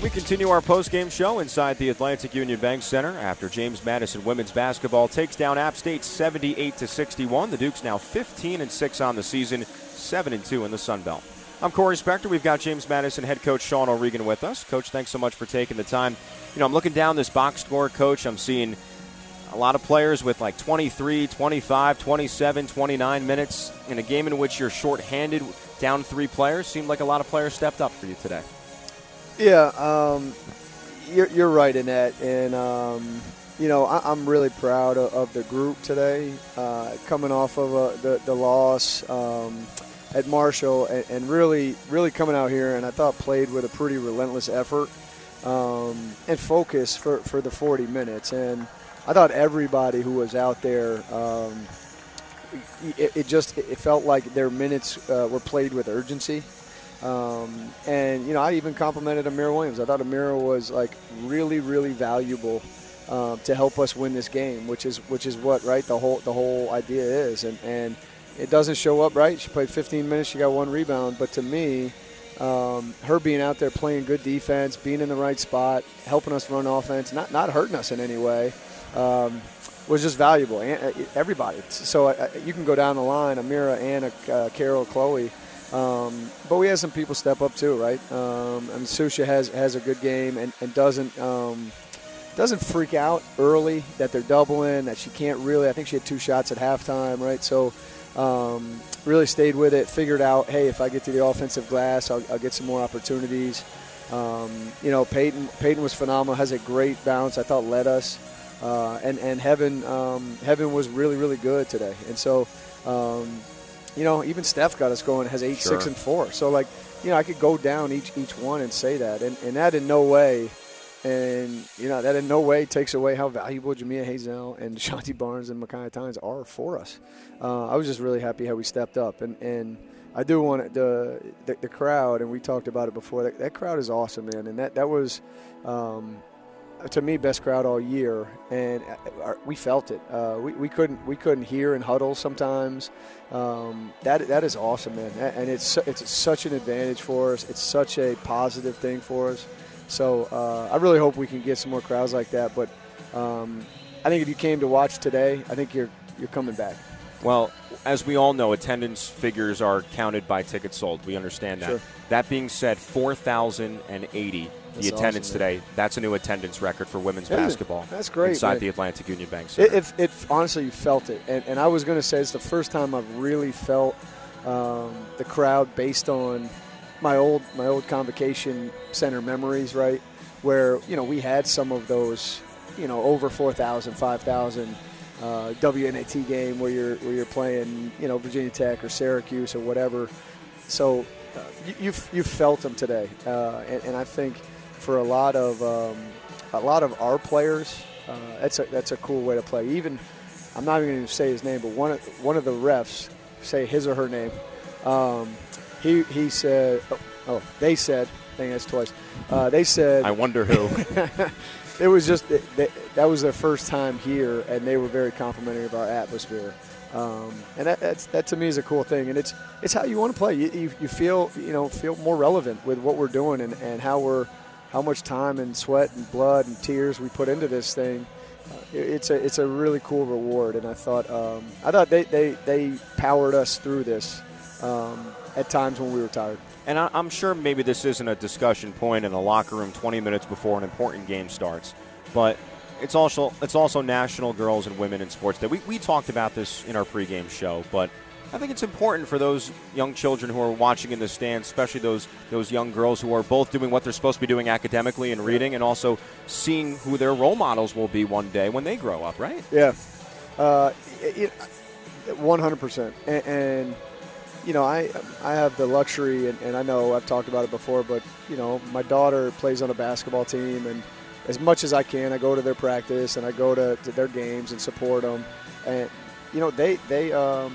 We continue our post-game show inside the Atlantic Union Bank Center after James Madison women's basketball takes down App State 78 to 61. The Dukes now 15 and 6 on the season, 7 and 2 in the Sun Belt. I'm Corey Spector. We've got James Madison head coach Sean O'Regan with us. Coach, thanks so much for taking the time. You know, I'm looking down this box score, coach. I'm seeing a lot of players with like 23, 25, 27, 29 minutes in a game in which you're shorthanded, down three players. Seemed like a lot of players stepped up for you today. Yeah, um, you're, you're, right in that, and um, you know I, am really proud of, of, the group today, uh, coming off of uh, the the loss um, at Marshall, and, and, really really coming out here, and I thought played with a pretty relentless effort um, and focus for for the 40 minutes, and I thought everybody who was out there. Um, it, it, just it felt like their minutes uh, were played with urgency. Um, and you know, I even complimented Amira Williams. I thought Amira was like really, really valuable uh, to help us win this game, which is which is what right the whole the whole idea is. And and it doesn't show up right. She played 15 minutes. She got one rebound, but to me. Um, her being out there playing good defense, being in the right spot, helping us run offense, not not hurting us in any way, um, was just valuable. Uh, everybody. So uh, you can go down the line, Amira, Anna, uh, Carol, Chloe. Um, but we had some people step up too, right? Um, and Susha has has a good game and, and doesn't um, doesn't freak out early that they're doubling that she can't really. I think she had two shots at halftime, right? So um, really stayed with it, figured out, hey, if I get to the offensive glass, I'll, I'll get some more opportunities. Um, you know, Peyton Peyton was phenomenal, has a great bounce. I thought led us, uh, and and Heaven um, Heaven was really really good today, and so you know, even Steph got us going. Has eight, sure. six, and four. So like, you know, I could go down each each one and say that, and and that in no way, and you know, that in no way takes away how valuable Jamia Hazel and Shanti Barnes and Makai Tynes are for us. Uh, I was just really happy how we stepped up, and and. I do want the, the, the crowd, and we talked about it before. That, that crowd is awesome, man, and that that was um, to me best crowd all year, and uh, we felt it. Uh, we, we couldn't we couldn't hear in huddles sometimes. Um, that that is awesome, man, and it's it's such an advantage for us. It's such a positive thing for us. So uh, I really hope we can get some more crowds like that. But um, I think if you came to watch today, I think you're you're coming back. Well, as we all know, attendance figures are counted by tickets sold. We understand that. Sure. That being said, 4,080 the attendance awesome, today. That's a new attendance record for women's basketball. That's great. Inside man. the Atlantic Union Bank Center. It, it, it honestly, you felt it. And, and I was going to say it's the first time I've really felt um, the crowd based on my old my old convocation center memories, right? Where, you know, we had some of those, you know, over 4,000, 5,000 uh, WNIT game where you're where you're playing, you know, Virginia Tech or Syracuse or whatever. So uh, you, you've, you've felt them today, uh, and, and, I think for a lot of um, a lot of our players, uh, that's a that's a cool way to play. Even I'm not even going to say his name, but one of, one of the refs say his or her name. Um, he he said, oh, oh, they said, I think that's twice. Uh, they said, I wonder who. it was just they, that was their first time here, and they were very complimentary of our atmosphere. Um, and that, that's, that to me is a cool thing, and it's it's how you want to play. You, you, you, feel you know feel more relevant with what we're doing and, and how we're how much time and sweat and blood and tears we put into this thing. Uh, it's a it's a really cool reward, and I thought um, I thought they, they, they powered us through this um, at times when we were tired. And I, I'm sure maybe this isn't a discussion point in the locker room 20 minutes before an important game starts, but it's also it's also National Girls and Women in Sports Day. We, we talked about this in our pregame show, but I think it's important for those young children who are watching in the stands, especially those those young girls who are both doing what they're supposed to be doing academically and reading, and also seeing who their role models will be one day when they grow up. Right? Yeah, uh, one hundred percent. And you know, I I have the luxury, and, and I know I've talked about it before, but you know, my daughter plays on a basketball team, and as much as I can, I go to their practice and I go to, to their games and support them. And you know, they they um,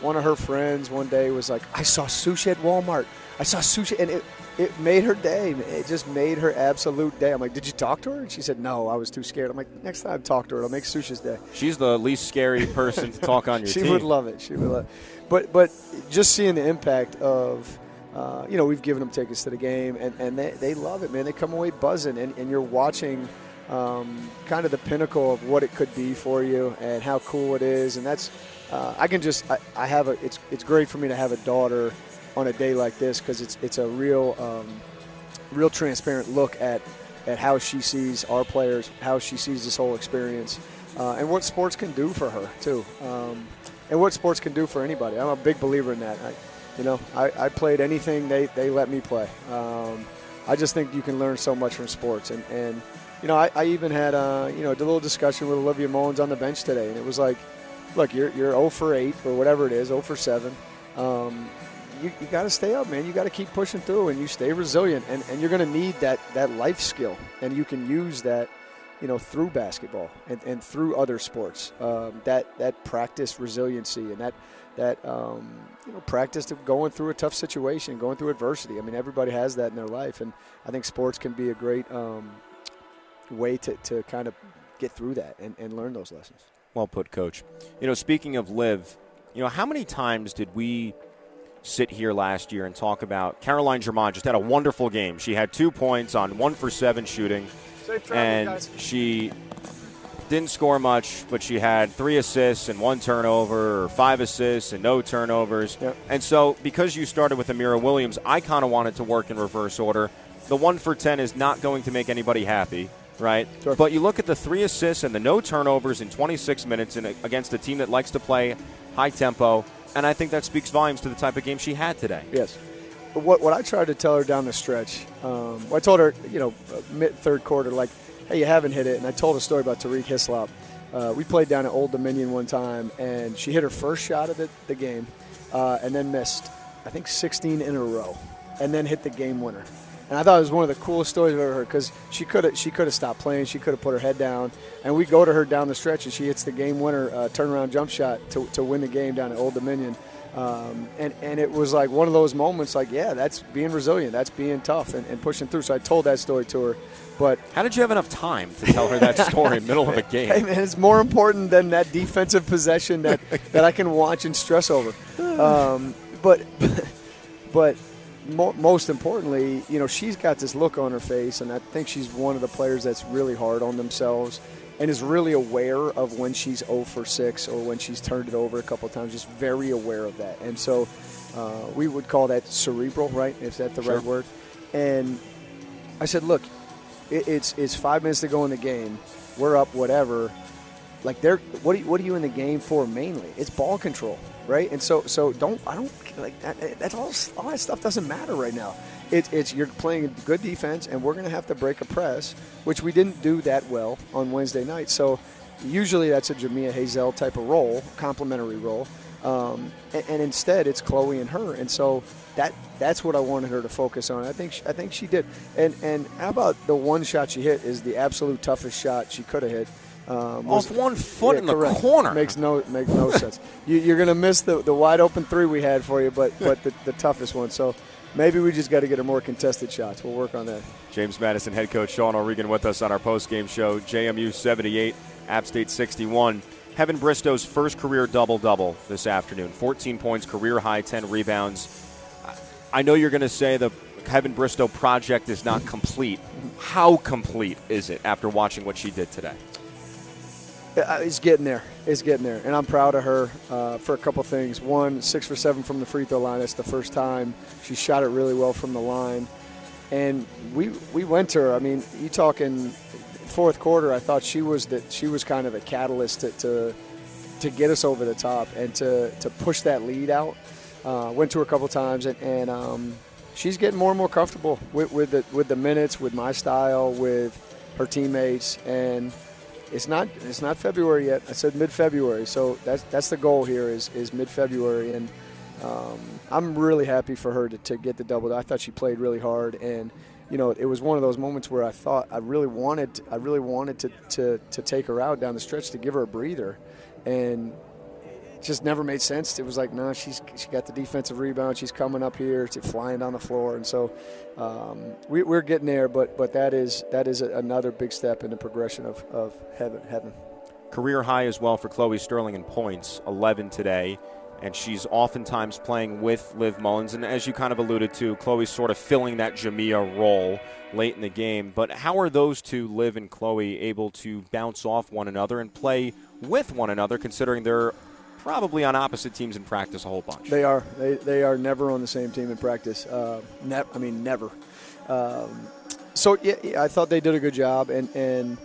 one of her friends one day was like, I saw sushi at Walmart. I saw sushi, and it it made her day. It just made her absolute day. I'm like, did you talk to her? And she said, no, I was too scared. I'm like, next time talk to her. It'll make Susha's day. She's the least scary person to talk on your she team. She would love it. She would love. It. But but just seeing the impact of uh, you know, we've given them tickets to the game, and, and they, they love it, man. They come away buzzing, and, and you're watching um, kind of the pinnacle of what it could be for you and how cool it is. And that's, uh, I can just, I, I, have a, it's, it's great for me to have a daughter on a day like this because it's, it's a real, um, real transparent look at, at how she sees our players, how she sees this whole experience, uh, and what sports can do for her, too. Um, and what sports can do for anybody. I'm a big believer in that. I, you know, I, I played anything they, they let me play. Um, I just think you can learn so much from sports. And, and you know, I, I even had, a, you know, a little discussion with Olivia Mullins on the bench today. And it was like, look, you're, you're 0 for 8 or whatever it is, 0 for 7. Um, you, you got to stay up, man. You got to keep pushing through and you stay resilient. And, and you're going to need that, that life skill. And you can use that you know, through basketball and, and through other sports. Um, that that practice resiliency and that that um, you know practice of going through a tough situation, going through adversity. I mean, everybody has that in their life, and I think sports can be a great um, way to, to kind of get through that and, and learn those lessons. Well put, Coach. You know, speaking of live, you know, how many times did we sit here last year and talk about Caroline Germond just had a wonderful game. She had two points on one for seven shooting and guys. she didn't score much, but she had three assists and one turnover, or five assists and no turnovers. Yep. And so, because you started with Amira Williams, I kind of wanted to work in reverse order. The one for 10 is not going to make anybody happy, right? Sure. But you look at the three assists and the no turnovers in 26 minutes in a, against a team that likes to play high tempo, and I think that speaks volumes to the type of game she had today. Yes what, what I tried to tell her down the stretch, um, I told her, you know, mid third quarter, like, hey, you haven't hit it. And I told a story about Tariq Hislop. Uh, we played down at Old Dominion one time, and she hit her first shot of the, the game uh, and then missed, I think, 16 in a row, and then hit the game winner. And I thought it was one of the coolest stories I've ever heard because she could have she could have stopped playing, she could have put her head down, and we go to her down the stretch, and she hits the game winner uh, turnaround jump shot to, to win the game down at Old Dominion. Um, and, and it was like one of those moments like, yeah, that's being resilient. That's being tough and, and, pushing through. So I told that story to her. But how did you have enough time to tell her that story in the middle of a game? Hey, man, it's more important than that defensive possession that, that I can watch and stress over. Um, but, but mo- most importantly, you know, she's got this look on her face, and I think she's one of the players that's really hard on themselves and is really aware of when she's 0 for 6 or when she's turned it over a couple times, just very aware of that. And so uh, we would call that cerebral, right? Is that the sure. right word? And I said, look, it, it's, it's five minutes to go in the game. We're up, whatever. Like, they're, what, are you, what are you in the game for mainly? It's ball control, right? And so, so don't, I don't, like, that, that's all, all that stuff doesn't matter right now it, it's you're playing good defense, and we're going to have to break a press, which we didn't do that well on Wednesday night. So usually that's a Jamia Hazel type of role, complementary role, um, and, and, instead it's Chloe and her, and so that that's what I wanted her to focus on. I think she, I think she did. And and how about the one shot she hit is the absolute toughest shot she could have hit. Um, was, Off one foot yeah, in the correct. corner. Makes no makes no sense. You, are going to miss the, the wide open three we had for you, but but the, the toughest one. So maybe we just got to get a more contested shots. We'll work on that. James Madison head coach Sean O'Regan with us on our post-game show. JMU 78, App State 61. Heaven Bristow's first career double-double this afternoon. 14 points, career high, 10 rebounds. I know you're going to say the Heaven Bristow project is not complete. How complete is it after watching what she did today? It's getting there. It's getting there, and I'm proud of her uh, for a couple things. One, six for seven from the free throw line. That's the first time she shot it really well from the line, and we we went to her. I mean, you talking fourth quarter? I thought she was that she was kind of a catalyst to, to to get us over the top and to to push that lead out. Uh, went to her a couple times, and, and um, she's getting more and more comfortable with, with the with the minutes, with my style, with her teammates, and it's not it's not February yet. I said mid February, so that's that's the goal here is is mid February, and um, I'm really happy for her to, to get the double. I thought she played really hard, and you know it was one of those moments where I thought I really wanted I really wanted to to, to take her out down the stretch to give her a breather, and just never made sense. It was like, no, she's she got the defensive rebound. She's coming up here, to flying down the floor, and so um, we, are getting there. But but that is that is another big step in the progression of, of heaven. Heaven. Career high as well for Chloe Sterling in points, 11 today. and she's oftentimes playing with Liv Mullins. And as you kind of alluded to, Chloe's sort of filling that Jamia role late in the game. But how are those two, Liv and Chloe, able to bounce off one another and play with one another, considering they're probably on opposite teams in practice a whole bunch? They are. They, they are never on the same team in practice. Uh, ne- I mean, never. Um, so yeah, yeah, I thought they did a good job, and and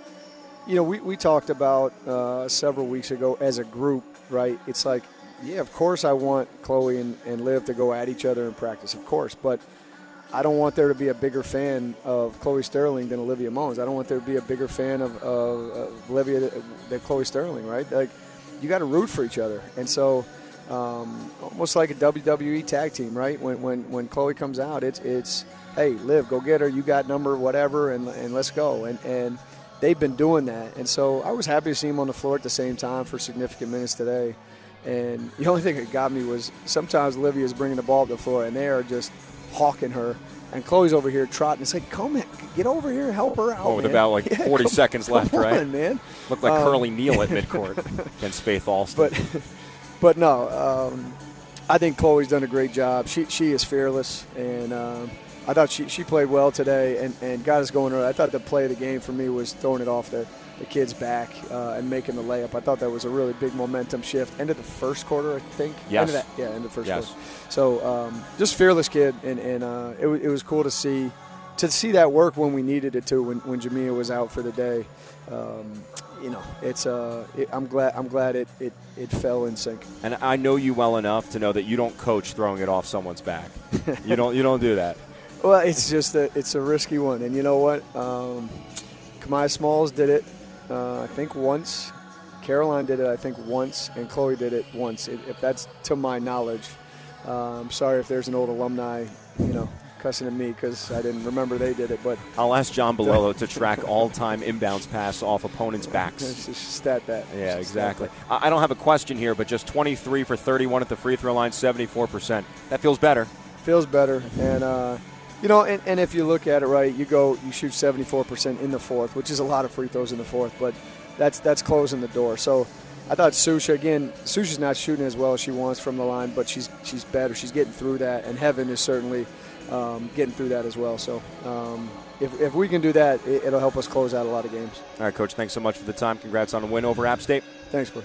you know we, we talked about uh, several weeks ago as a group, right? It's like, yeah, of course I want Chloe and, and Liv to go at each other in practice, of course, but I don't want there to be a bigger fan of Chloe Sterling than Olivia Mullins. I don't want there to be a bigger fan of, of, of Olivia than Chloe Sterling, right? Like you got to root for each other, and so. Um, almost like a WWE tag team, right? When when when Chloe comes out, it's it's hey, Liv, go get her. You got number whatever, and and let's go. And and they've been doing that, and so I was happy to see them on the floor at the same time for significant minutes today. And the only thing that got me was sometimes Olivia's bringing the ball to the floor, and they are just hawking her. And Chloe's over here trotting. It's like, come in, get over here, help her out. Oh, with man. about like Yeah, 40 come- seconds come left, right? on, man. Looked like Um, Curly Neal at midcourt against Faith Alston. But but no, um, I think Chloe's done a great job. She she is fearless, and um, I thought she, she played well today and, and got us going. I thought the play of the game for me was throwing it off the, the kid's back uh, and making the layup. I thought that was a really big momentum shift. End of the first quarter, I think. Yes. End of that, yeah, end of the first Yes. quarter. So um, just fearless kid, and, and uh, it, it was cool to see to see that work when we needed it to when, when Jamia was out for the day. Um, you know, it's uh, it, I'm glad I'm glad it, it, it fell in sync. And I know you well enough to know that you don't coach throwing it off someone's back. you don't. You don't do that. Well, it's just a it's a risky one, and you know what? Um, Kamiah Smalls did it, uh, I think once. Caroline did it, I think once, and Chloe did it once. If if that's to my knowledge. I'm sorry if there's an old alumni, you know, cussing at me because I didn't remember they did it, but I'll ask John Bolello to track all-time inbounds pass off opponents' backs. stat that. Yeah, exactly. I I don't have a question here, but just 23 for 31 at the free throw line, 74%. That feels better. feels better and uh, you know and, and if you look at it right you go you shoot 74% in the fourth which is a lot of free throws in the fourth but that's that's closing the door. So I thought Susha again Susha's not shooting as well as she wants from the line but she's she's better. She's getting through that and Heaven is certainly um, getting through that as well. So um, if, if we can do that it, it'll help us close out a lot of games. All right, Coach, thanks so much for the time. Congrats on the win over App State. thanks bro